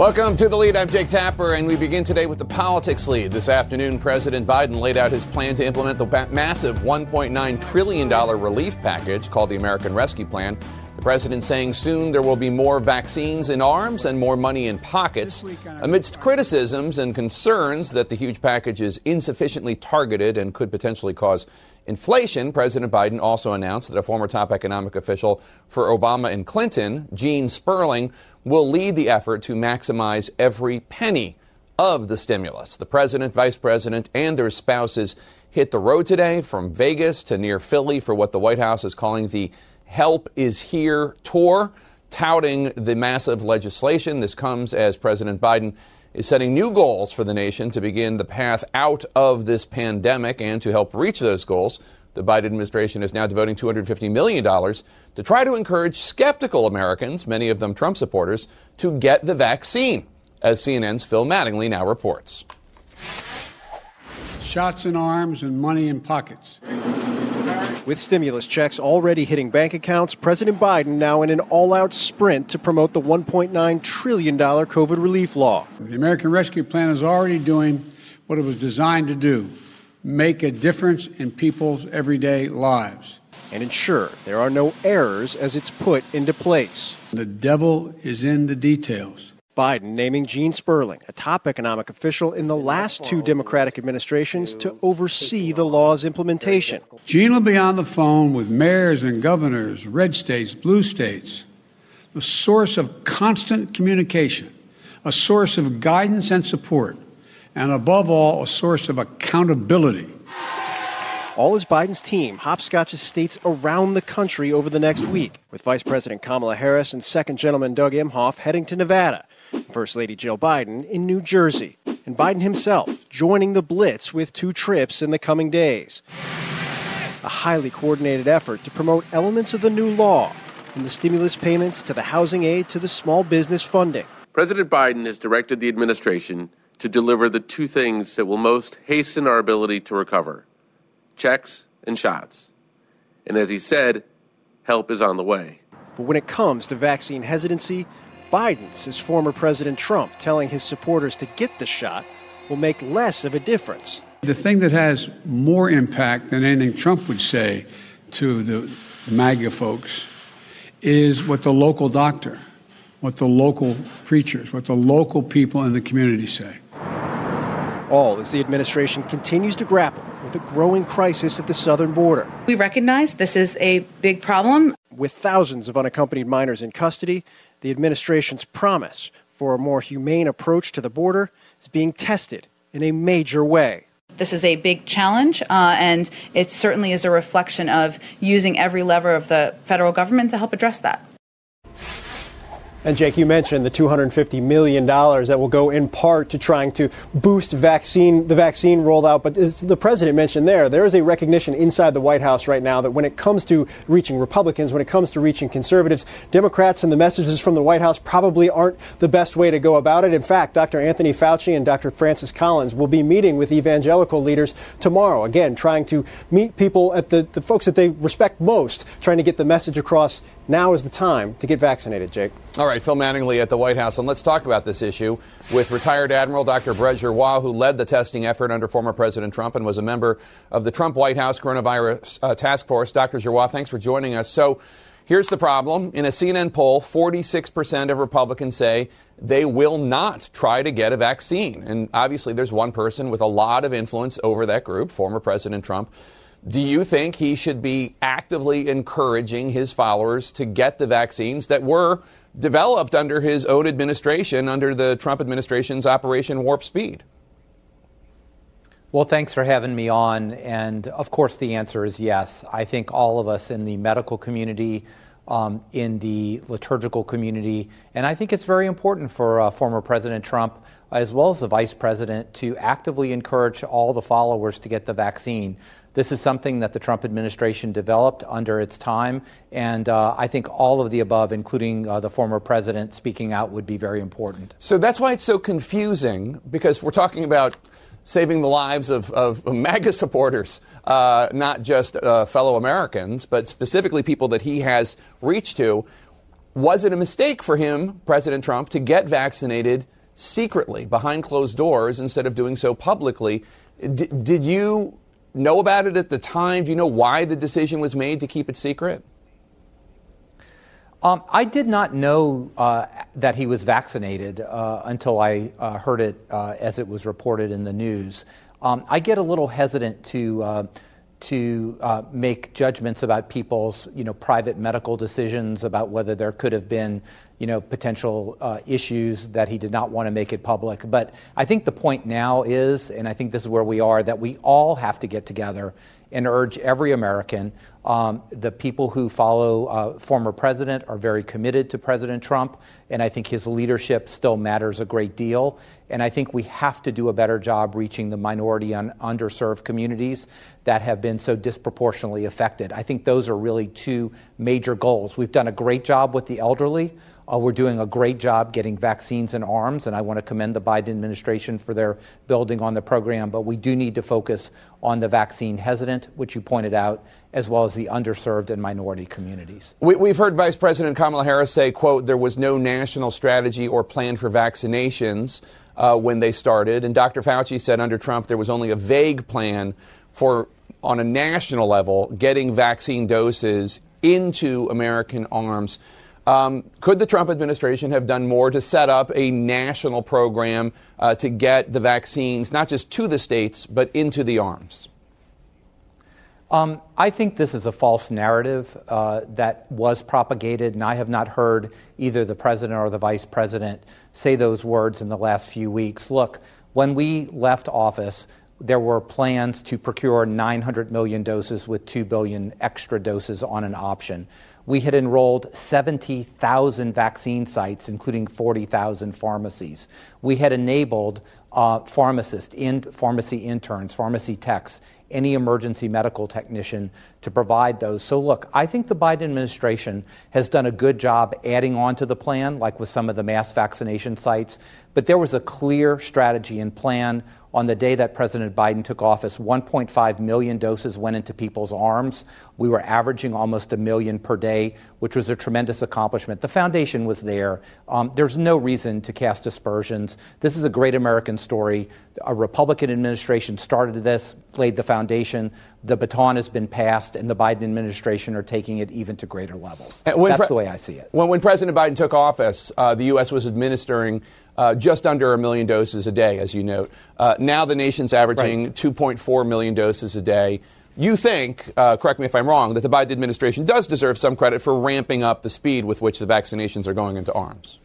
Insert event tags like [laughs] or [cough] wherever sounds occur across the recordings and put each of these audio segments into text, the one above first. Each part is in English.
Welcome to the lead. I'm Jake Tapper, and we begin today with the politics lead. This afternoon, President Biden laid out his plan to implement the massive $1.9 trillion relief package called the American Rescue Plan. The president saying soon there will be more vaccines in arms and more money in pockets. Amidst criticisms and concerns that the huge package is insufficiently targeted and could potentially cause inflation, President Biden also announced that a former top economic official for Obama and Clinton, Gene Sperling, will lead the effort to maximize every penny of the stimulus. The president, vice president, and their spouses hit the road today from Vegas to near Philly for what the White House is calling the Help is Here tour, touting the massive legislation. This comes as President Biden is setting new goals for the nation to begin the path out of this pandemic and to help reach those goals. The Biden administration is now devoting $250 million to try to encourage skeptical Americans, many of them Trump supporters, to get the vaccine, as CNN's Phil Mattingly now reports. Shots in arms and money in pockets. With stimulus checks already hitting bank accounts, President Biden now in an all out sprint to promote the $1.9 trillion COVID relief law. The American Rescue Plan is already doing what it was designed to do make a difference in people's everyday lives. And ensure there are no errors as it's put into place. The devil is in the details. Biden naming Gene Sperling, a top economic official in the last two Democratic administrations, to oversee the law's implementation. Gene will be on the phone with mayors and governors, red states, blue states, the source of constant communication, a source of guidance and support and above all, a source of accountability. All is Biden's team hopscotches states around the country over the next week, with Vice President Kamala Harris and Second Gentleman Doug Emhoff heading to Nevada, First Lady Jill Biden in New Jersey, and Biden himself joining the blitz with two trips in the coming days. A highly coordinated effort to promote elements of the new law, from the stimulus payments to the housing aid to the small business funding. President Biden has directed the administration to deliver the two things that will most hasten our ability to recover checks and shots. And as he said, help is on the way. But when it comes to vaccine hesitancy, Biden says former President Trump telling his supporters to get the shot will make less of a difference. The thing that has more impact than anything Trump would say to the MAGA folks is what the local doctor, what the local preachers, what the local people in the community say all as the administration continues to grapple with a growing crisis at the southern border. We recognize this is a big problem. With thousands of unaccompanied minors in custody, the administration's promise for a more humane approach to the border is being tested in a major way. This is a big challenge, uh, and it certainly is a reflection of using every lever of the federal government to help address that. And Jake, you mentioned the $250 million that will go in part to trying to boost vaccine, the vaccine rollout. But as the president mentioned there, there is a recognition inside the White House right now that when it comes to reaching Republicans, when it comes to reaching conservatives, Democrats and the messages from the White House probably aren't the best way to go about it. In fact, Dr. Anthony Fauci and Dr. Francis Collins will be meeting with evangelical leaders tomorrow, again, trying to meet people at the, the folks that they respect most, trying to get the message across now is the time to get vaccinated, Jake. All right, Phil Mattingly at the White House. And let's talk about this issue with retired Admiral Dr. Brett Giroir, who led the testing effort under former President Trump and was a member of the Trump White House Coronavirus uh, Task Force. Dr. Giroir, thanks for joining us. So here's the problem. In a CNN poll, 46% of Republicans say they will not try to get a vaccine. And obviously, there's one person with a lot of influence over that group, former President Trump. Do you think he should be actively encouraging his followers to get the vaccines that were developed under his own administration, under the Trump administration's Operation Warp Speed? Well, thanks for having me on. And of course, the answer is yes. I think all of us in the medical community, um, in the liturgical community, and I think it's very important for uh, former President Trump, as well as the vice president, to actively encourage all the followers to get the vaccine. This is something that the Trump administration developed under its time, and uh, I think all of the above, including uh, the former president speaking out, would be very important. So that's why it's so confusing because we're talking about saving the lives of, of [laughs] MAGA supporters, uh, not just uh, fellow Americans, but specifically people that he has reached to. was it a mistake for him, President Trump, to get vaccinated secretly behind closed doors instead of doing so publicly? D- did you know about it at the time? Do you know why the decision was made to keep it secret? Um, I did not know uh, that he was vaccinated uh, until I uh, heard it uh, as it was reported in the news. Um, I get a little hesitant to uh, to uh, make judgments about people's you know private medical decisions about whether there could have been you know potential issues that he did not want to make it public. But I think the point now is, and I think this is where we are, that we all have to get together and urge every American. Um, the people who follow uh, former president are very committed to President Trump, and I think his leadership still matters a great deal. And I think we have to do a better job reaching the minority and underserved communities that have been so disproportionately affected. I think those are really two major goals. We've done a great job with the elderly. Uh, we're doing a great job getting vaccines in arms, and I want to commend the Biden administration for their building on the program. But we do need to focus on the vaccine hesitant, which you pointed out, as well as the underserved and minority communities. We, have heard Vice President Kamala Harris say, "quote There was no national strategy or plan for vaccinations uh, when they started," and Dr. Fauci said under Trump there was only a vague plan for, on a national level, getting vaccine doses into American arms. Um, could the Trump administration have done more to set up a national program uh, to get the vaccines not just to the states, but into the arms? Um, I think this is a false narrative uh, that was propagated, and I have not heard either the president or the vice president say those words in the last few weeks. Look, when we left office, there were plans to procure 900 million doses with 2 billion extra doses on an option we had enrolled 70,000 vaccine sites, including 40,000 pharmacies. We had enabled uh, pharmacists, in, pharmacy interns, pharmacy techs, any emergency medical technician to provide those. So, look, I think the Biden administration has done a good job adding on to the plan, like with some of the mass vaccination sites. But there was a clear strategy and plan on the day that President Biden took office, 1.5 million doses went into people's arms. We were averaging almost a million per day, which was a tremendous accomplishment. The foundation was there. Um, there's no reason to cast aspersions. This is a great American story. A Republican administration started this, laid the foundation. The baton has been passed, and the Biden administration are taking it even to greater levels. That's pre- the way I see it. When, when President Biden took office, uh, the U.S. was administering uh, just under a million doses a day, as you note. Uh, now the nation's averaging right. 2.4 million doses a day. You think, uh, correct me if I'm wrong, that the Biden administration does deserve some credit for ramping up the speed with which the vaccinations are going into arms.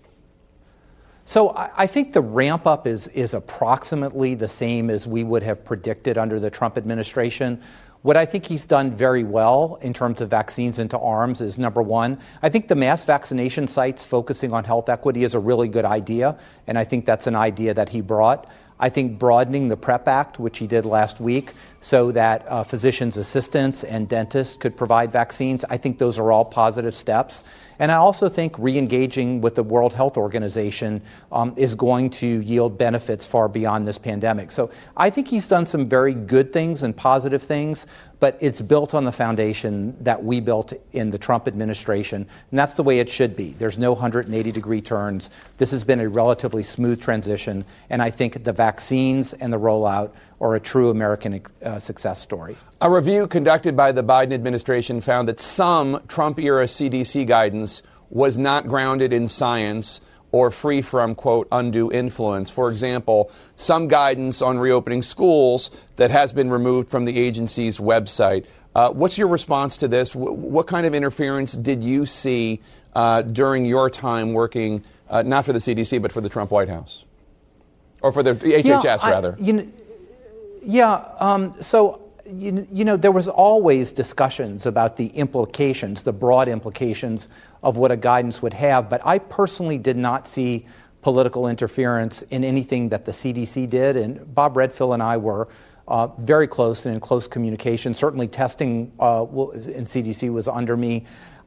So I think the ramp up is, is approximately the same as we would have predicted under the Trump administration. What I think he's done very well in terms of vaccines into arms is number one, I think the mass vaccination sites focusing on health equity is a really good idea, and I think that's an idea that he brought. I think broadening the PREP Act, which he did last week, so that uh, physicians' assistants and dentists could provide vaccines, I think those are all positive steps. And I also think re engaging with the World Health Organization um, is going to yield benefits far beyond this pandemic. So I think he's done some very good things and positive things, but it's built on the foundation that we built in the Trump administration. And that's the way it should be. There's no 180 degree turns. This has been a relatively smooth transition. And I think the vaccines and the rollout are a true American uh, success story. A review conducted by the Biden administration found that some Trump era CDC guidance was not grounded in science or free from, quote, undue influence. For example, some guidance on reopening schools that has been removed from the agency's website. Uh, what's your response to this? W- what kind of interference did you see uh, during your time working, uh, not for the CDC, but for the Trump White House? Or for the HHS, yeah, rather? you know, yeah, um, so you, you, know, there was always discussions about the implications, the broad implications of what a guidance would have, but I personally did not see political interference in anything that the CDC did, and Bob Redfield and I were uh, very close and in close communication. Certainly, testing uh, in CDC was under me.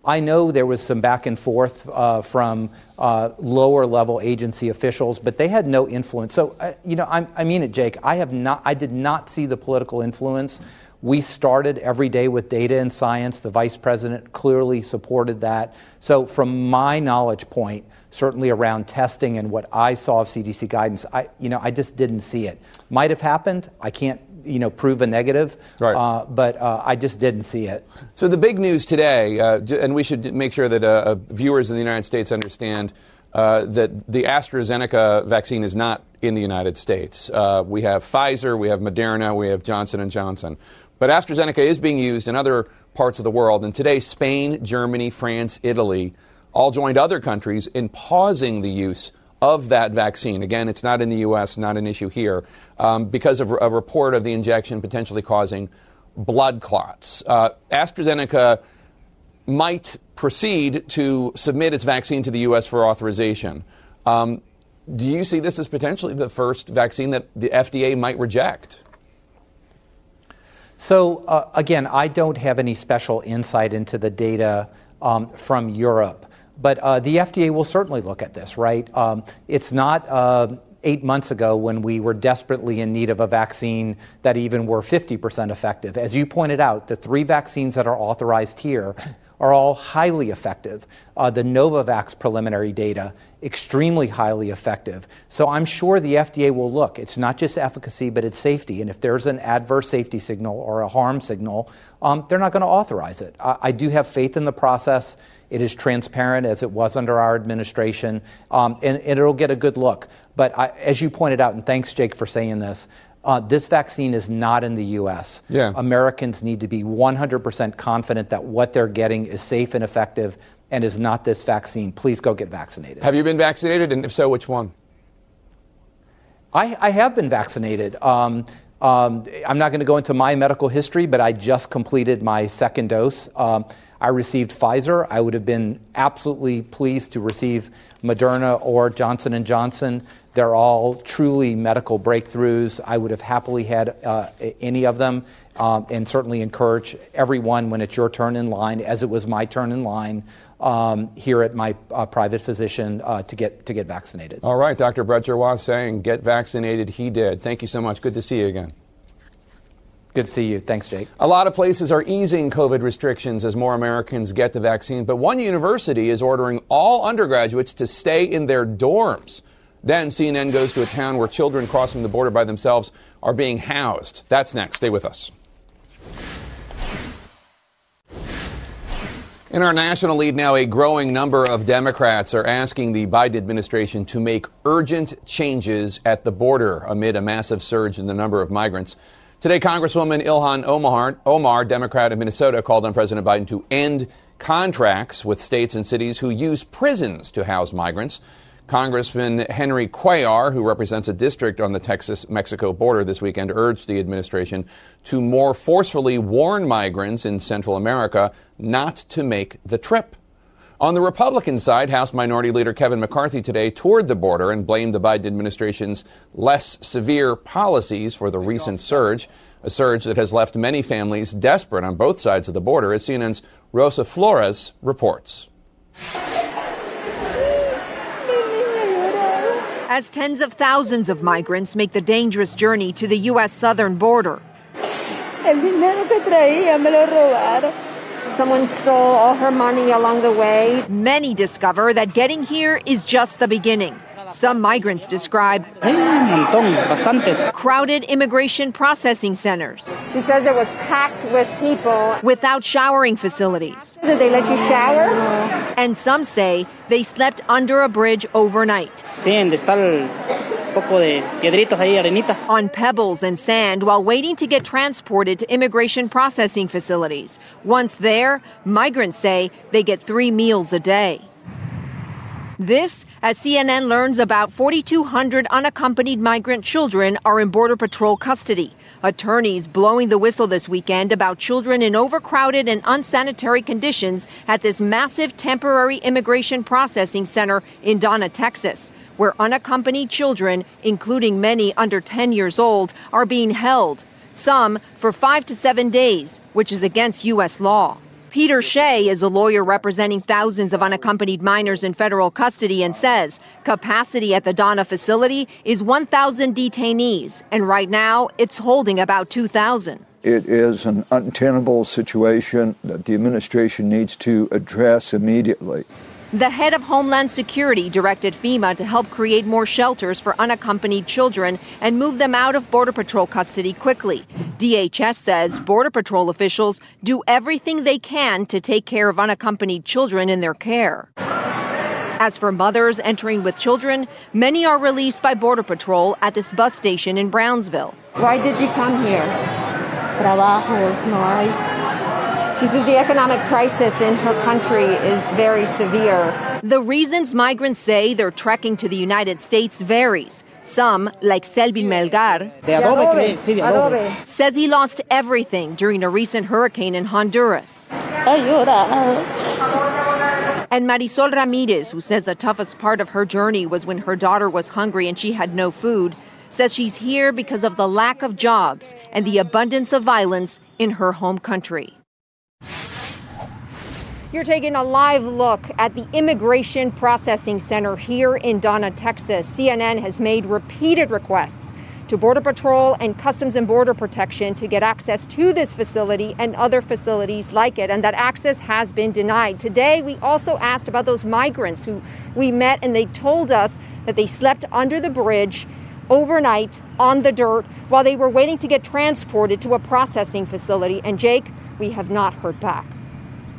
I know there was some back and forth uh, from uh, lower level agency officials, but they had no influence. So, uh, you know, I'm, i mean it, Jake. I have not. I did not see the political influence. We started every day with data and science. The vice president clearly supported that. So, from my knowledge point, certainly around testing and what I saw of CDC guidance, I, you know, I just didn't see it. Might have happened. I can't you know, prove a negative. Right. Uh, but uh, I just didn't see it. So the big news today, uh, and we should make sure that uh, uh, viewers in the United States understand uh, that the AstraZeneca vaccine is not in the United States. we have Pfizer, we have Moderna, we have Johnson and Johnson, but AstraZeneca is being used in other parts of the world. And today, Spain, Germany, France, Italy all joined other countries in pausing the use of that vaccine. Again, it's not in the U.S., not an issue here, um, because of a report of the injection potentially causing blood clots. Uh, AstraZeneca might proceed to submit its vaccine to the U.S. for authorization. Um, do you see this as potentially the first vaccine that the FDA might reject? So, uh, again, I don't have any special insight into the data um, from Europe. But uh, the FDA will certainly look at this, right? Um, it's not uh, eight months ago when we were desperately in need of a vaccine that even were 50% effective. As you pointed out, the three vaccines that are authorized here are all highly effective. Uh, the Novavax preliminary data, extremely highly effective. So I'm sure the FDA will look. It's not just efficacy, but it's safety. And if there's an adverse safety signal or a harm signal, um, they're not going to authorize it. I, I do have faith in the process. It is transparent as it was under our administration, um, and, and, it'll get a good look. But I, as you pointed out, and thanks, Jake, for saying this, uh, this vaccine is not in the U.S. Yeah. Americans need to be 100% confident that what they're getting is safe and effective and is not this vaccine. Please go get vaccinated. Have you been vaccinated? And if so, which one? I, I have been vaccinated. Um, um, I'm not going to go into my medical history, but I just completed my second dose. Um, I received Pfizer. I would have been absolutely pleased to receive Moderna or Johnson and Johnson. They're all truly medical breakthroughs. I would have happily had uh, any of them, um, and certainly encourage everyone when it's your turn in line, as it was my turn in line um, here at my uh, private physician, uh, to get to get vaccinated. All right, Dr. Brett Giroir saying, "Get vaccinated." He did. Thank you so much. Good to see you again. Good to see you. Thanks, Jake. A lot of places are easing COVID restrictions as more Americans get the vaccine, but one university is ordering all undergraduates to stay in their dorms. Then CNN goes to a town where children crossing the border by themselves are being housed. That's next. Stay with us. In our national lead now, a growing number of Democrats are asking the Biden administration to make urgent changes at the border amid a massive surge in the number of migrants. Today, Congresswoman Ilhan Omar, Omar, Democrat of Minnesota, called on President Biden to end contracts with states and cities who use prisons to house migrants. Congressman Henry Cuellar, who represents a district on the Texas Mexico border this weekend, urged the administration to more forcefully warn migrants in Central America not to make the trip. On the Republican side, House Minority Leader Kevin McCarthy today toured the border and blamed the Biden administration's less severe policies for the recent surge, a surge that has left many families desperate on both sides of the border, as CNN's Rosa Flores reports. As tens of thousands of migrants make the dangerous journey to the U.S. southern border. Someone stole all her money along the way. Many discover that getting here is just the beginning. Some migrants describe crowded immigration processing centers. She says it was packed with people. Without showering facilities. Did they let you shower? And some say they slept under a bridge overnight poco de piedritos ahí, arenita. On pebbles and sand while waiting to get transported to immigration processing facilities. Once there, migrants say they get three meals a day. This, as CNN learns about 4,200 unaccompanied migrant children are in Border Patrol custody. Attorneys blowing the whistle this weekend about children in overcrowded and unsanitary conditions at this massive temporary immigration processing center in Donna, Texas where unaccompanied children, including many under 10 years old, are being held, some for five to seven days, which is against U.S. law. Peter Schey is a lawyer representing thousands of unaccompanied minors in federal custody and says capacity at the Donna facility is 1,000 detainees, and right now it's holding about 2,000. it is an untenable situation that the administration needs to address immediately. The head of Homeland Security directed FEMA to help create more shelters for unaccompanied children and move them out of Border Patrol custody quickly. DHS says Border Patrol officials do everything they can to take care of unaccompanied children in their care. As for mothers entering with children, many are released by Border Patrol at this bus station in Brownsville. Why did you come here? Trabajos, no hay. She says the economic crisis in her country is very severe. The reasons migrants say they're trekking to the United States varies. Some, like Selvin Melgar, adobe, sí, de adobe. says he lost everything during a recent hurricane in Honduras. And Marisol Ramirez, who says the toughest part of her journey was when her daughter was hungry and she had no food, says she's here because of the lack of jobs and the abundance of violence in her home country. You're taking a live look at the Immigration Processing Center here in Donna, Texas. CNN has made repeated requests to Border Patrol and Customs and Border Protection to get access to this facility and other facilities like it, and that access has been denied. Today, we also asked about those migrants who we met, and they told us that they slept under the bridge overnight on the dirt while they were waiting to get transported to a processing facility. And Jake, we have not heard back.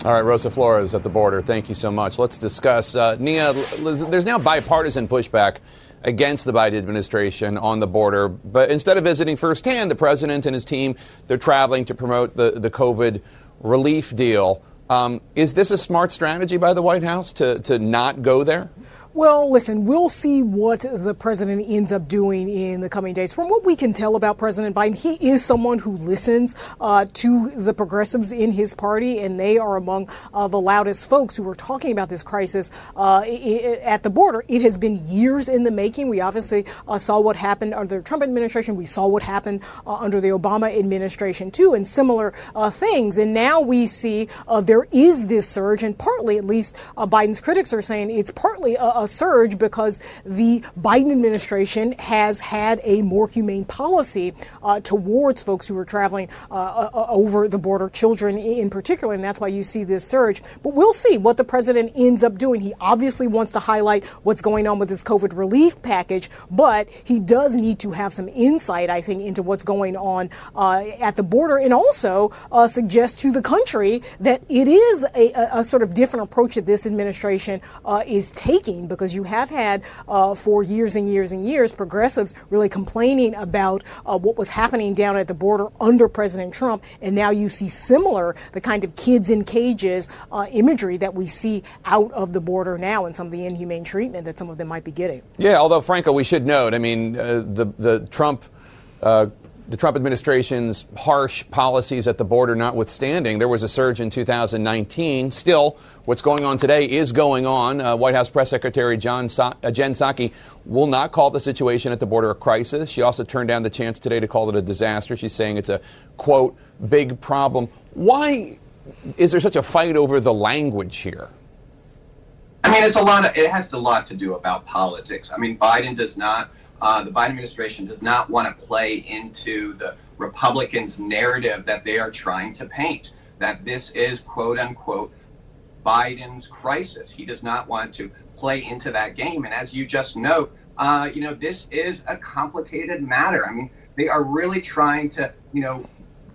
All right, Rosa Flores at the border. Thank you so much. Let's discuss. Uh, Nia, there's now bipartisan pushback against the Biden administration on the border, but instead of visiting firsthand, the president and his team they're traveling to promote the the COVID relief deal. Um, is this a smart strategy by the White House to to not go there? Well, listen, we'll see what the president ends up doing in the coming days. From what we can tell about President Biden, he is someone who listens uh, to the progressives in his party, and they are among uh, the loudest folks who are talking about this crisis uh, at the border. It has been years in the making. We obviously uh, saw what happened under the Trump administration. We saw what happened uh, under the Obama administration, too, and similar uh, things. And now we see there is this surge, and partly, at least, Biden's critics are saying it's partly a a surge because the Biden administration has had a more humane policy uh, towards folks who are traveling uh, uh, over the border, children in particular, and that's why you see this surge. But we'll see what the president ends up doing. He obviously wants to highlight what's going on with this COVID relief package, but he does need to have some insight, I think, into what's going on uh, at the border and also uh, suggest to the country that it is a, a, a, sort of different approach that this administration uh, is taking because you have had uh, for years and years and years progressives really complaining about uh, what was happening down at the border under President Trump, and now you see similar the kind of kids in cages uh, imagery that we see out of the border now, and some of the inhumane treatment that some of them might be getting. Yeah, although Franco, we should note, I mean, uh, the the Trump uh, the Trump administration's harsh policies at the border notwithstanding, there was a surge in 2019. Still, what's going on today is going on. Uh, White House Press Secretary John uh, Jen Psaki will not call the situation at the border a crisis. She also turned down the chance today to call it a disaster. She's saying it's a, quote, big problem. Why is there such a fight over the language here? I mean, it's a lot of, it has a lot to do about politics. I mean, Biden does not uh, the Biden administration does not want to play into the Republicans' narrative that they are trying to paint, that this is quote unquote Biden's crisis. He does not want to play into that game. And as you just note, uh, you know, this is a complicated matter. I mean, they are really trying to, you know,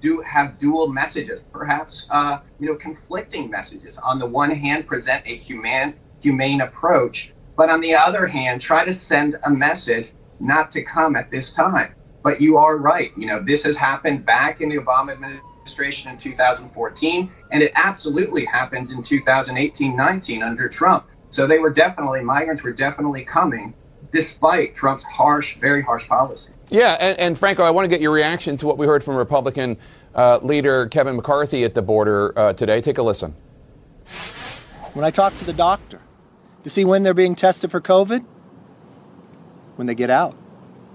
do have dual messages, perhaps, uh, you know, conflicting messages. On the one hand, present a human, humane approach, but on the other hand, try to send a message not to come at this time. But you are right. You know, this has happened back in the Obama administration in 2014, and it absolutely happened in 2018 19 under Trump. So they were definitely, migrants were definitely coming despite Trump's harsh, very harsh policy. Yeah, and, and Franco, I want to get your reaction to what we heard from Republican uh, leader Kevin McCarthy at the border uh, today. Take a listen. When I talk to the doctor to see when they're being tested for COVID, when they get out.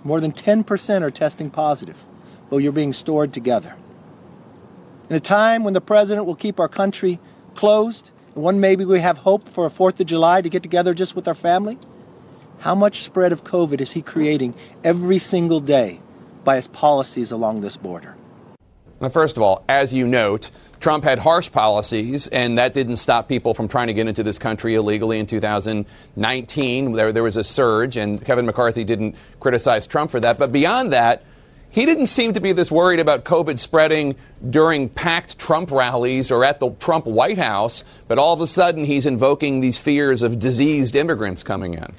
More than 10% are testing positive, but you're being stored together. In a time when the president will keep our country closed, and one maybe we have hope for a 4th of July to get together just with our family, how much spread of COVID is he creating every single day by his policies along this border? Now, first of all, as you note, Trump had harsh policies, and that didn't stop people from trying to get into this country illegally in 2019. There, there was a surge, and Kevin McCarthy didn't criticize Trump for that. But beyond that, he didn't seem to be this worried about COVID spreading during packed Trump rallies or at the Trump White House, but all of a sudden he's invoking these fears of diseased immigrants coming in.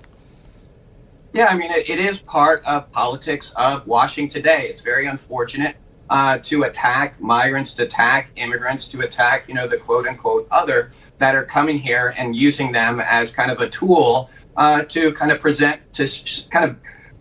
Yeah, I mean, it, it is part of politics of Washington today. It's very unfortunate uh, to attack migrants, to attack immigrants, to attack, you know, the quote unquote other that are coming here and using them as kind of a tool uh, to kind of present, to sh- kind of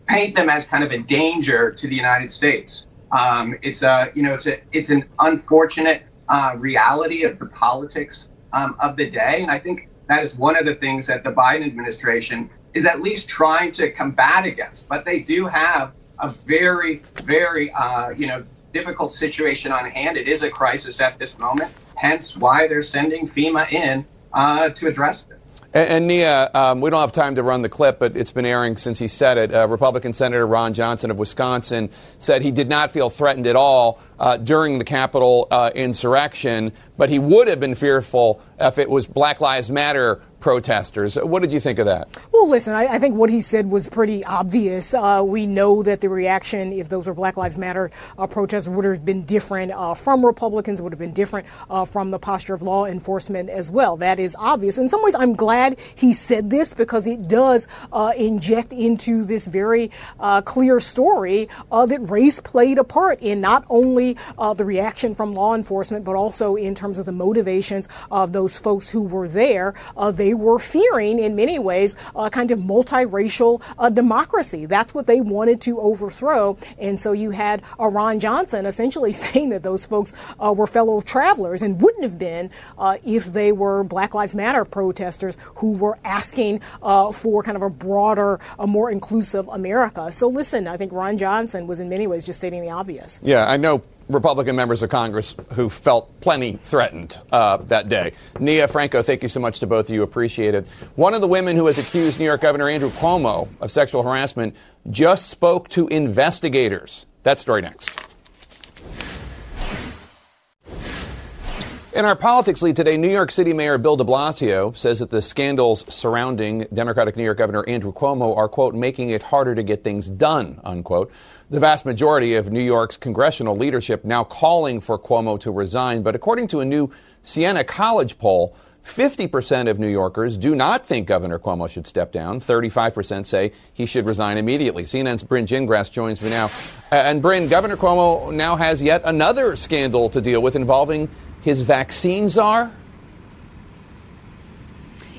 paint them as kind of a danger to the United States. Um, it's a you know it's a it's an unfortunate uh, reality of the politics um, of the day, and I think that is one of the things that the Biden administration is at least trying to combat against. But they do have a very very uh, you know difficult situation on hand. It is a crisis at this moment, hence why they're sending FEMA in uh, to address it. And, and Nia, um, we don't have time to run the clip, but it's been airing since he said it. Uh, Republican Senator Ron Johnson of Wisconsin said he did not feel threatened at all uh, during the Capitol uh, insurrection, but he would have been fearful if it was Black Lives Matter protesters. What did you think of that? Well, listen, I, I think what he said was pretty obvious. Uh, we know that the reaction, if those were Black Lives Matter uh, protests, would have been different uh, from Republicans, would have been different uh, from the posture of law enforcement as well. That is obvious. In some ways, I'm glad he said this because it does uh, inject into this very uh, clear story that race played a part in not only the reaction from law enforcement, but also in terms of the motivations of those folks who were there. they they were fearing, in many ways, a kind of multiracial uh, democracy. That's what they wanted to overthrow. And so you had Ron Johnson essentially [laughs] saying that those folks uh, were fellow travelers and wouldn't have been uh, if they were Black Lives Matter protesters who were asking uh, for kind of a broader, a more inclusive America. So listen, I think Ron Johnson was in many ways just stating the obvious. Yeah, I know Republican members of Congress who felt plenty threatened uh, that day. Nia Franco, thank you so much to both of you. Appreciate it. One of the women who has accused New York Governor Andrew Cuomo of sexual harassment just spoke to investigators. That story next. In our politics lead today, New York City Mayor Bill de Blasio says that the scandals surrounding Democratic New York Governor Andrew Cuomo are, quote, making it harder to get things done, unquote. The vast majority of New York's congressional leadership now calling for Cuomo to resign. But according to a new Siena College poll, 50% of New Yorkers do not think Governor Cuomo should step down. 35% say he should resign immediately. CNN's Brynn Gingras joins me now. And Brynn, Governor Cuomo now has yet another scandal to deal with involving his vaccines czar.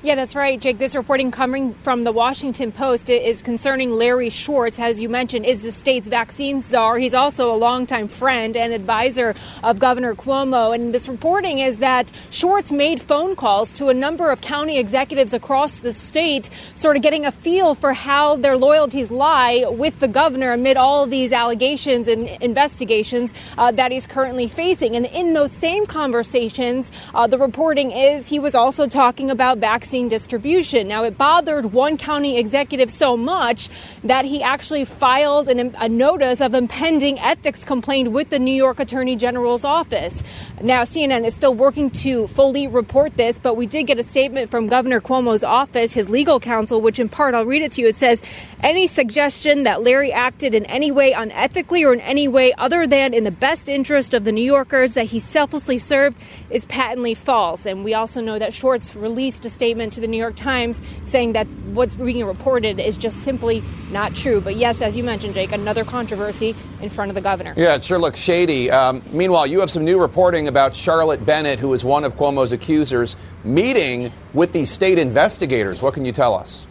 Yeah, that's right, Jake. This reporting coming from the Washington Post is concerning Larry Schwartz, as you mentioned, is the state's vaccine czar. He's also a longtime friend and advisor of Governor Cuomo. And this reporting is that Schwartz made phone calls to a number of county executives across the state, sort of getting a feel for how their loyalties lie with the governor amid all these allegations and investigations uh, that he's currently facing. And in those same conversations, uh, the reporting is he was also talking about vaccine vaccine distribution. Now, it bothered one county executive so much that he actually filed an, a notice of impending ethics complaint with the New York Attorney General's office. Now, CNN is still working to fully report this, but we did get a statement from Governor Cuomo's office, his legal counsel, which in part I'll read it to you. It says, any suggestion that Larry acted in any way unethically or in any way other than in the best interest of the New Yorkers that he selflessly served is patently false. And we also know that Schwartz released a statement statement to the New York Times saying that what's being reported is just simply not true. But yes, as you mentioned, Jake, another controversy in front of the governor. Yeah, it sure looks shady. Um, meanwhile, you have some new reporting about Charlotte Bennett, who is one of Cuomo's accusers, meeting with the state investigators. What can you tell us?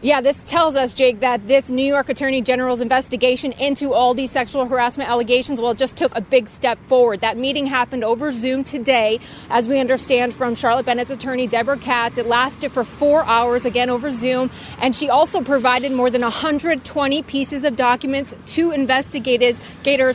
Yeah, this tells us, Jake, that this New York Attorney General's investigation into all these sexual harassment allegations, well, just took a big step forward. That meeting happened over Zoom today, as we understand from Charlotte Bennett's attorney, Deborah Katz. It lasted for four hours, again over Zoom, and she also provided more than 120 pieces of documents to investigators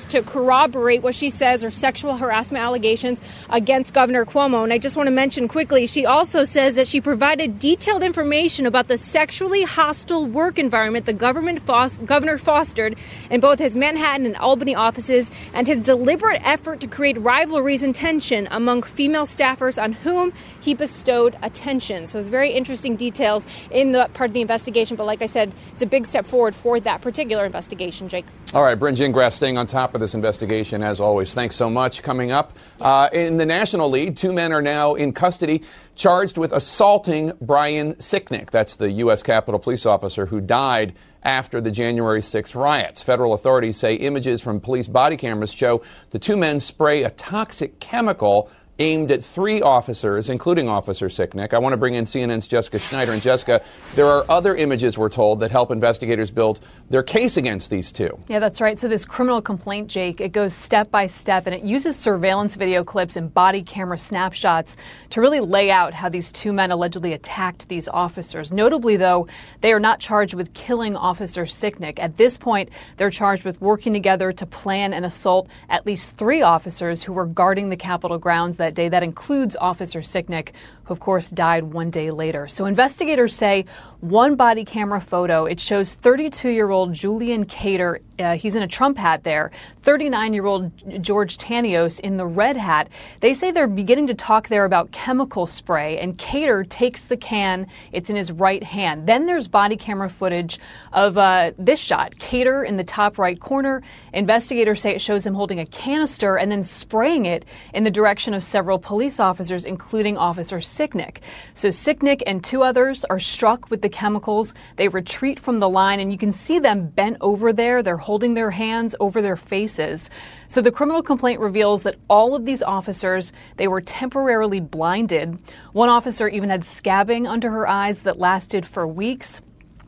to corroborate what she says are sexual harassment allegations against Governor Cuomo. And I just want to mention quickly, she also says that she provided detailed information about the sexually hostile work environment the government fos- governor fostered in both his Manhattan and Albany offices and his deliberate effort to create rivalries and tension among female staffers on whom he bestowed attention. So it's very interesting details in the part of the investigation. But like I said, it's a big step forward for that particular investigation, Jake. All right, Brynn Gingras staying on top of this investigation as always. Thanks so much. Coming up uh, in the national lead, two men are now in custody charged with assaulting Brian Sicknick. That's the U.S. Capitol Police officer who died after the January 6 riots. Federal authorities say images from police body cameras show the two men spray a toxic chemical aimed at three officers, including Officer Sicknick. I want to bring in CNN's Jessica Schneider. And Jessica, there are other images, we're told, that help investigators build their case against these two. Yeah, that's right. So this criminal complaint, Jake, it goes step by step and it uses surveillance video clips and body camera snapshots to really lay out how these two men allegedly attacked these officers. Notably, though, they are not charged with killing Officer Sicknick. At this point, they're charged with working together to plan and assault at least three officers who were guarding the Capitol grounds that day. That includes Officer Sicknick, who of course died one day later. So investigators say one body camera photo, it shows 32-year-old Julian Khater, uh, he's in a Trump hat there, 39-year-old George Tanios in the red hat. They say they're beginning to talk there about chemical spray, and Khater takes the can, it's in his right hand. Then there's body camera footage of uh, this shot, Khater in the top right corner. Investigators say it shows him holding a canister and then spraying it in the direction of several police officers, including Officer Sicknick. So Sicknick and two others are struck with the chemicals. They retreat from the line, and you can see them bent over there. They're holding their hands over their faces. So the criminal complaint reveals that all of these officers, they were temporarily blinded. One officer even had scabbing under her eyes that lasted for weeks.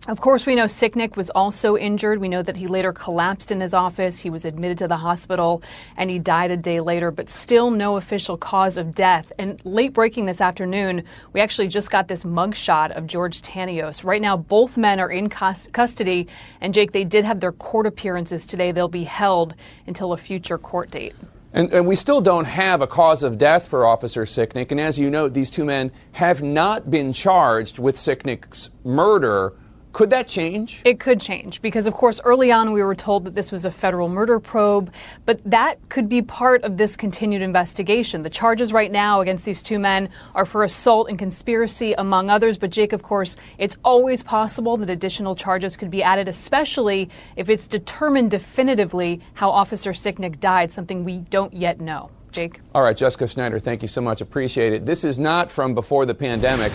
Of course, we know Sicknick was also injured. We know that he later collapsed in his office. He was admitted to the hospital and he died a day later, but still no official cause of death. And late breaking this afternoon, we actually just got this mugshot of George Tanios. Right now, both men are in custody. And Jake, they did have their court appearances today. They'll be held until a future court date. And, and, we still don't have a cause of death for Officer Sicknick. And as you know, these two men have not been charged with Sicknick's murder could that change? It could change because, of course, early on we were told that this was a federal murder probe, but that could be part of this continued investigation. The charges right now against these two men are for assault and conspiracy, among others. But, Jake, of course, it's always possible that additional charges could be added, especially if it's determined definitively how Officer Sicknick died, something we don't yet know. Jake. All right, Jessica Schneider, thank you so much. Appreciate it. This is not from before the pandemic.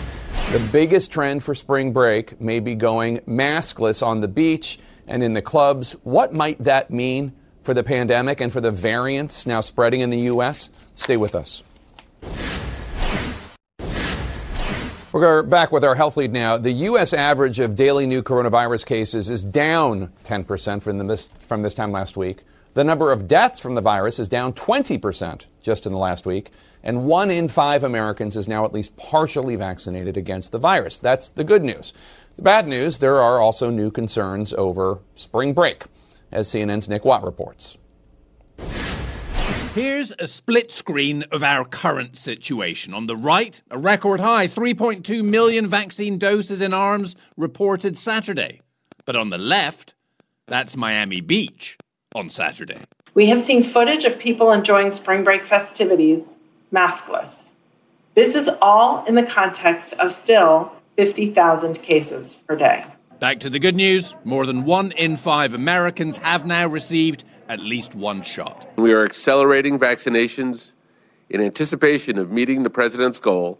The biggest trend for spring break may be going maskless on the beach and in the clubs. What might that mean for the pandemic and for the variants now spreading in the U.S.? Stay with us. We're back with our health lead now. The U.S. average of daily new coronavirus cases is down 10% from, this, from this time last week. The number of deaths from the virus is down 20% just in the last week, and one in five Americans is now at least partially vaccinated against the virus. That's the good news. The bad news there are also new concerns over spring break, as CNN's Nick Watt reports. Here's a split screen of our current situation. On the right, a record high 3.2 million vaccine doses in arms reported Saturday. But on the left, that's Miami Beach on Saturday. We have seen footage of people enjoying spring break festivities maskless. This is all in the context of still 50,000 cases per day. Back to the good news more than one in five Americans have now received at least one shot. We are accelerating vaccinations in anticipation of meeting the president's goal,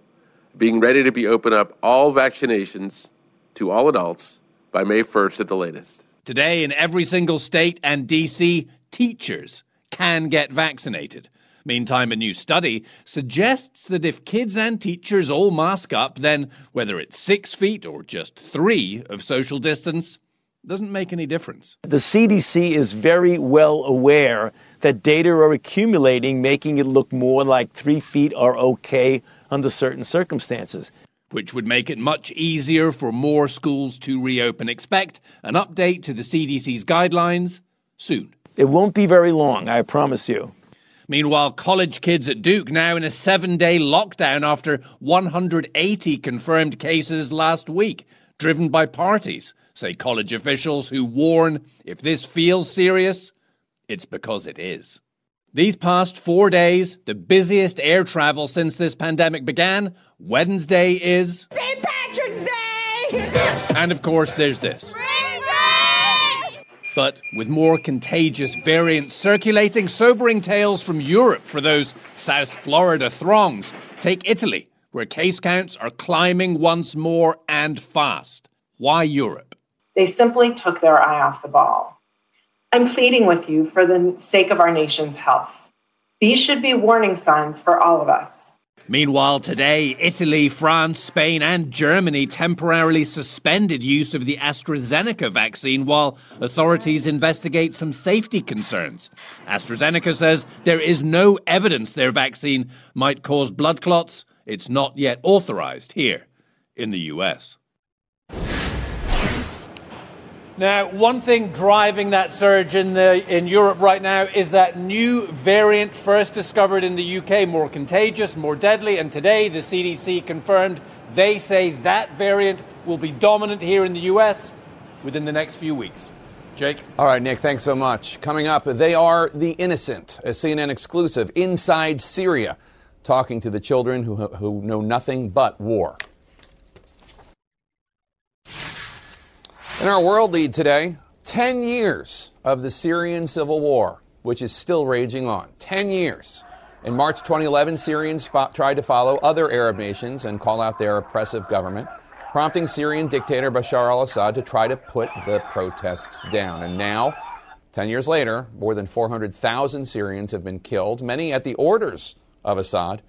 being ready to be open up all vaccinations to all adults by May 1st at the latest. Today, in every single state and DC, teachers can get vaccinated. Meantime, a new study suggests that if kids and teachers all mask up, then whether it's six feet or just three of social distance, doesn't make any difference. The CDC is very well aware that data are accumulating, making it look more like three feet are okay under certain circumstances which would make it much easier for more schools to reopen. Expect an update to the CDC's guidelines soon. It won't be very long, I promise you. Meanwhile, college kids at Duke now in a seven day lockdown after 180 confirmed cases last week. driven by parties, say college officials who warn if this feels serious, it's because it is. These past four days, the busiest air travel since this pandemic began, Wednesday is. St. Patrick's Day! And of course, there's this. But with more contagious variants circulating, sobering tales from Europe for those South Florida throngs. Take Italy, where case counts are climbing once more and fast. Why Europe? They simply took their eye off the ball. I'm pleading with you for the sake of our nation's health. These should be warning signs for all of us. Meanwhile, today, Italy, France, Spain, and Germany temporarily suspended use of the AstraZeneca vaccine while authorities investigate some safety concerns. AstraZeneca says there is no evidence their vaccine might cause blood clots. It's not yet authorized here in the US. Now, one thing driving that surge in, the, in Europe right now is that new variant first discovered in the UK, more contagious, more deadly. And today, the CDC confirmed they say that variant will be dominant here in the US within the next few weeks. Jake? All right, Nick, thanks so much. Coming up, they are the innocent, a CNN exclusive inside Syria, talking to the children who, who know nothing but war. In our world lead today, 10 years of the Syrian civil war, which is still raging on. 10 years. In March 2011, Syrians tried to follow other Arab nations and call out their oppressive government, prompting Syrian dictator Bashar al Assad to try to put the protests down. And now, 10 years later, more than 400,000 Syrians have been killed, many at the orders of Assad.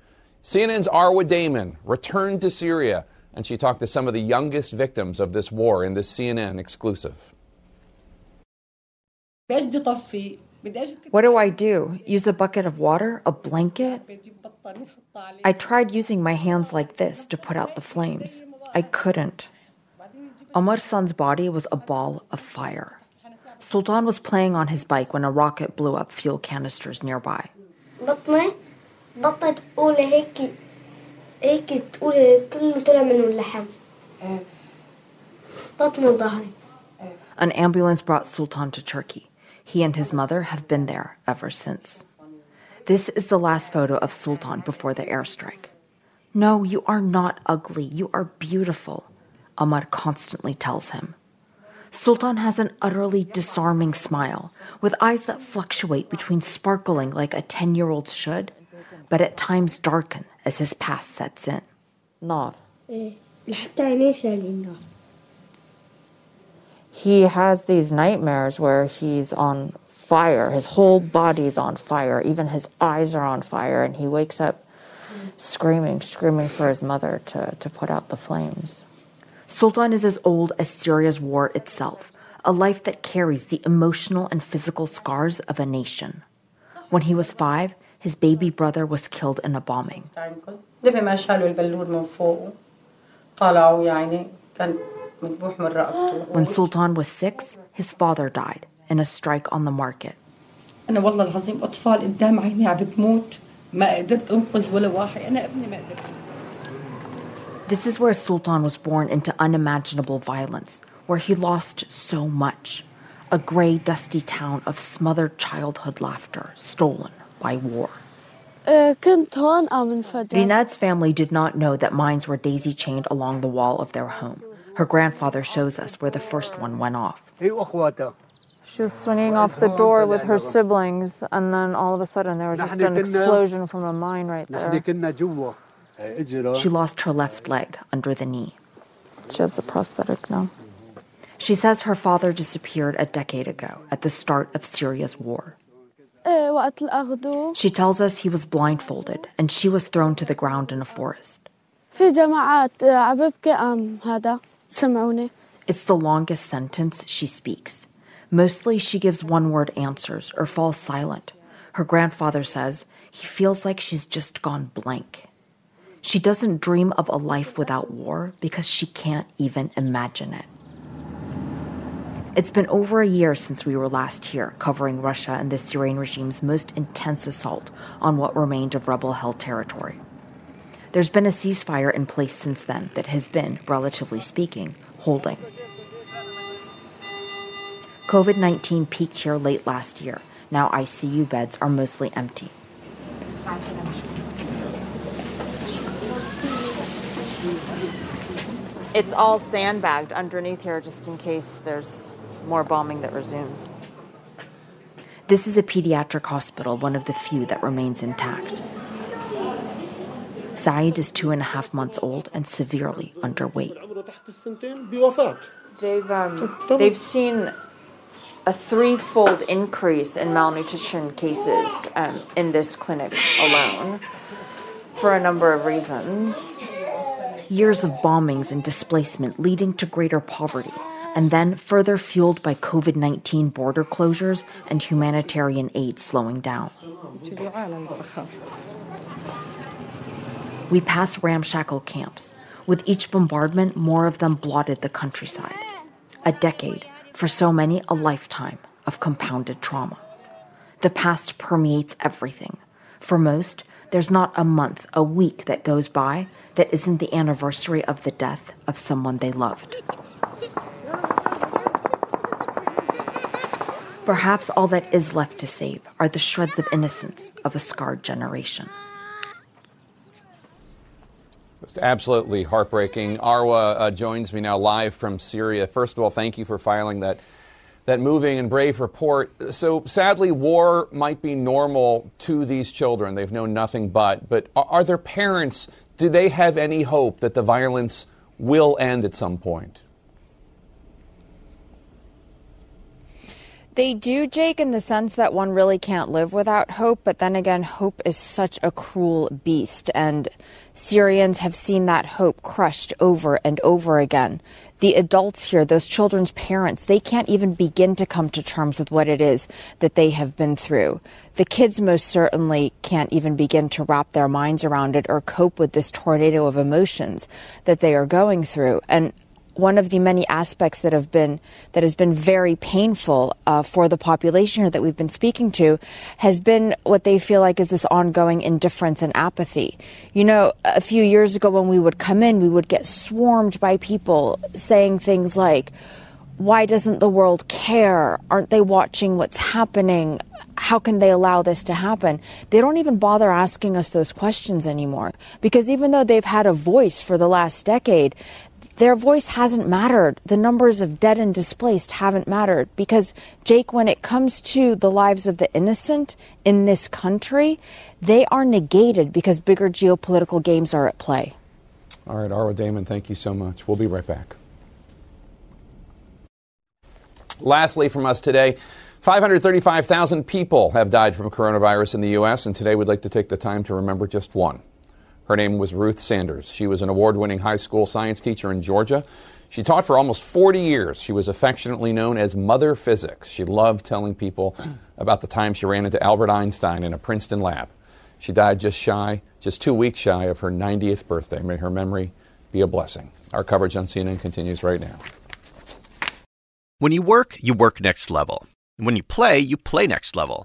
CNN's Arwa Damon returned to Syria and she talked to some of the youngest victims of this war in this CNN exclusive. What do I do? Use a bucket of water? A blanket? I tried using my hands like this to put out the flames. I couldn't. Omar San's body was a ball of fire. Sultan was playing on his bike when a rocket blew up fuel canisters nearby. هيك تقولي كله طلع منه اللحم بطنه وظهري An ambulance brought Sultan to Turkey. He and his mother have been there ever since. This is the last photo of Sultan before the airstrike. No, you are not ugly. You are beautiful, Ahmad constantly tells him. Sultan has an utterly disarming smile, with eyes that fluctuate between sparkling like a 10 year old should but at times darken as his past sets in. Not. He has these nightmares where he's on fire. His whole body's on fire. Even his eyes are on fire. And he wakes up screaming, screaming for his mother to, to put out the flames. Sultan is as old as Syria's war itself, a life that carries the emotional and physical scars of a nation. When he was five, his baby brother was killed in a bombing. When Sultan was six, his father died in a strike on the market. This is where Sultan was born into unimaginable violence, where he lost so much. A gray, dusty town of smothered childhood laughter, stolen by war. Uh, Rinad's family did not know that mines were daisy chained along the wall of their home. Her grandfather shows us where the first one went off. She was swinging off the door with her siblings, and then all of a sudden there was just an explosion from a mine right there. She lost her left leg under the knee. She has a prosthetic now. She says her father disappeared a decade ago at the start of Syria's war. She tells us he was blindfolded and she was thrown to the ground in a forest. It's the longest sentence she speaks. Mostly she gives one word answers or falls silent. Her grandfather says he feels like she's just gone blank. She doesn't dream of a life without war because she can't even imagine it. It's been over a year since we were last here, covering Russia and the Syrian regime's most intense assault on what remained of rebel held territory. There's been a ceasefire in place since then that has been, relatively speaking, holding. COVID 19 peaked here late last year. Now ICU beds are mostly empty. It's all sandbagged underneath here just in case there's more bombing that resumes. This is a pediatric hospital, one of the few that remains intact. Saeed is two and a half months old and severely underweight. They've um, they've seen a threefold increase in malnutrition cases um, in this clinic alone for a number of reasons. Years of bombings and displacement leading to greater poverty, and then further fueled by COVID 19 border closures and humanitarian aid slowing down. We pass ramshackle camps. With each bombardment, more of them blotted the countryside. A decade, for so many, a lifetime of compounded trauma. The past permeates everything. For most, there's not a month, a week that goes by that isn't the anniversary of the death of someone they loved. Perhaps all that is left to save are the shreds of innocence of a scarred generation. Just absolutely heartbreaking. Arwa uh, joins me now live from Syria. First of all, thank you for filing that that moving and brave report. So sadly, war might be normal to these children. They've known nothing but. But are, are their parents? Do they have any hope that the violence will end at some point? They do, Jake, in the sense that one really can't live without hope, but then again, hope is such a cruel beast, and Syrians have seen that hope crushed over and over again. The adults here, those children's parents, they can't even begin to come to terms with what it is that they have been through. The kids most certainly can't even begin to wrap their minds around it or cope with this tornado of emotions that they are going through. And one of the many aspects that have been that has been very painful uh, for the population that we've been speaking to has been what they feel like is this ongoing indifference and apathy. You know, a few years ago when we would come in, we would get swarmed by people saying things like, "Why doesn't the world care? Aren't they watching what's happening? How can they allow this to happen?" They don't even bother asking us those questions anymore because even though they've had a voice for the last decade, their voice hasn't mattered. The numbers of dead and displaced haven't mattered because, Jake, when it comes to the lives of the innocent in this country, they are negated because bigger geopolitical games are at play. All right, Arwa Damon, thank you so much. We'll be right back. Lastly, from us today, 535,000 people have died from coronavirus in the U.S., and today we'd like to take the time to remember just one. Her name was Ruth Sanders. She was an award winning high school science teacher in Georgia. She taught for almost 40 years. She was affectionately known as Mother Physics. She loved telling people [clears throat] about the time she ran into Albert Einstein in a Princeton lab. She died just shy, just two weeks shy of her 90th birthday. May her memory be a blessing. Our coverage on CNN continues right now. When you work, you work next level. And when you play, you play next level.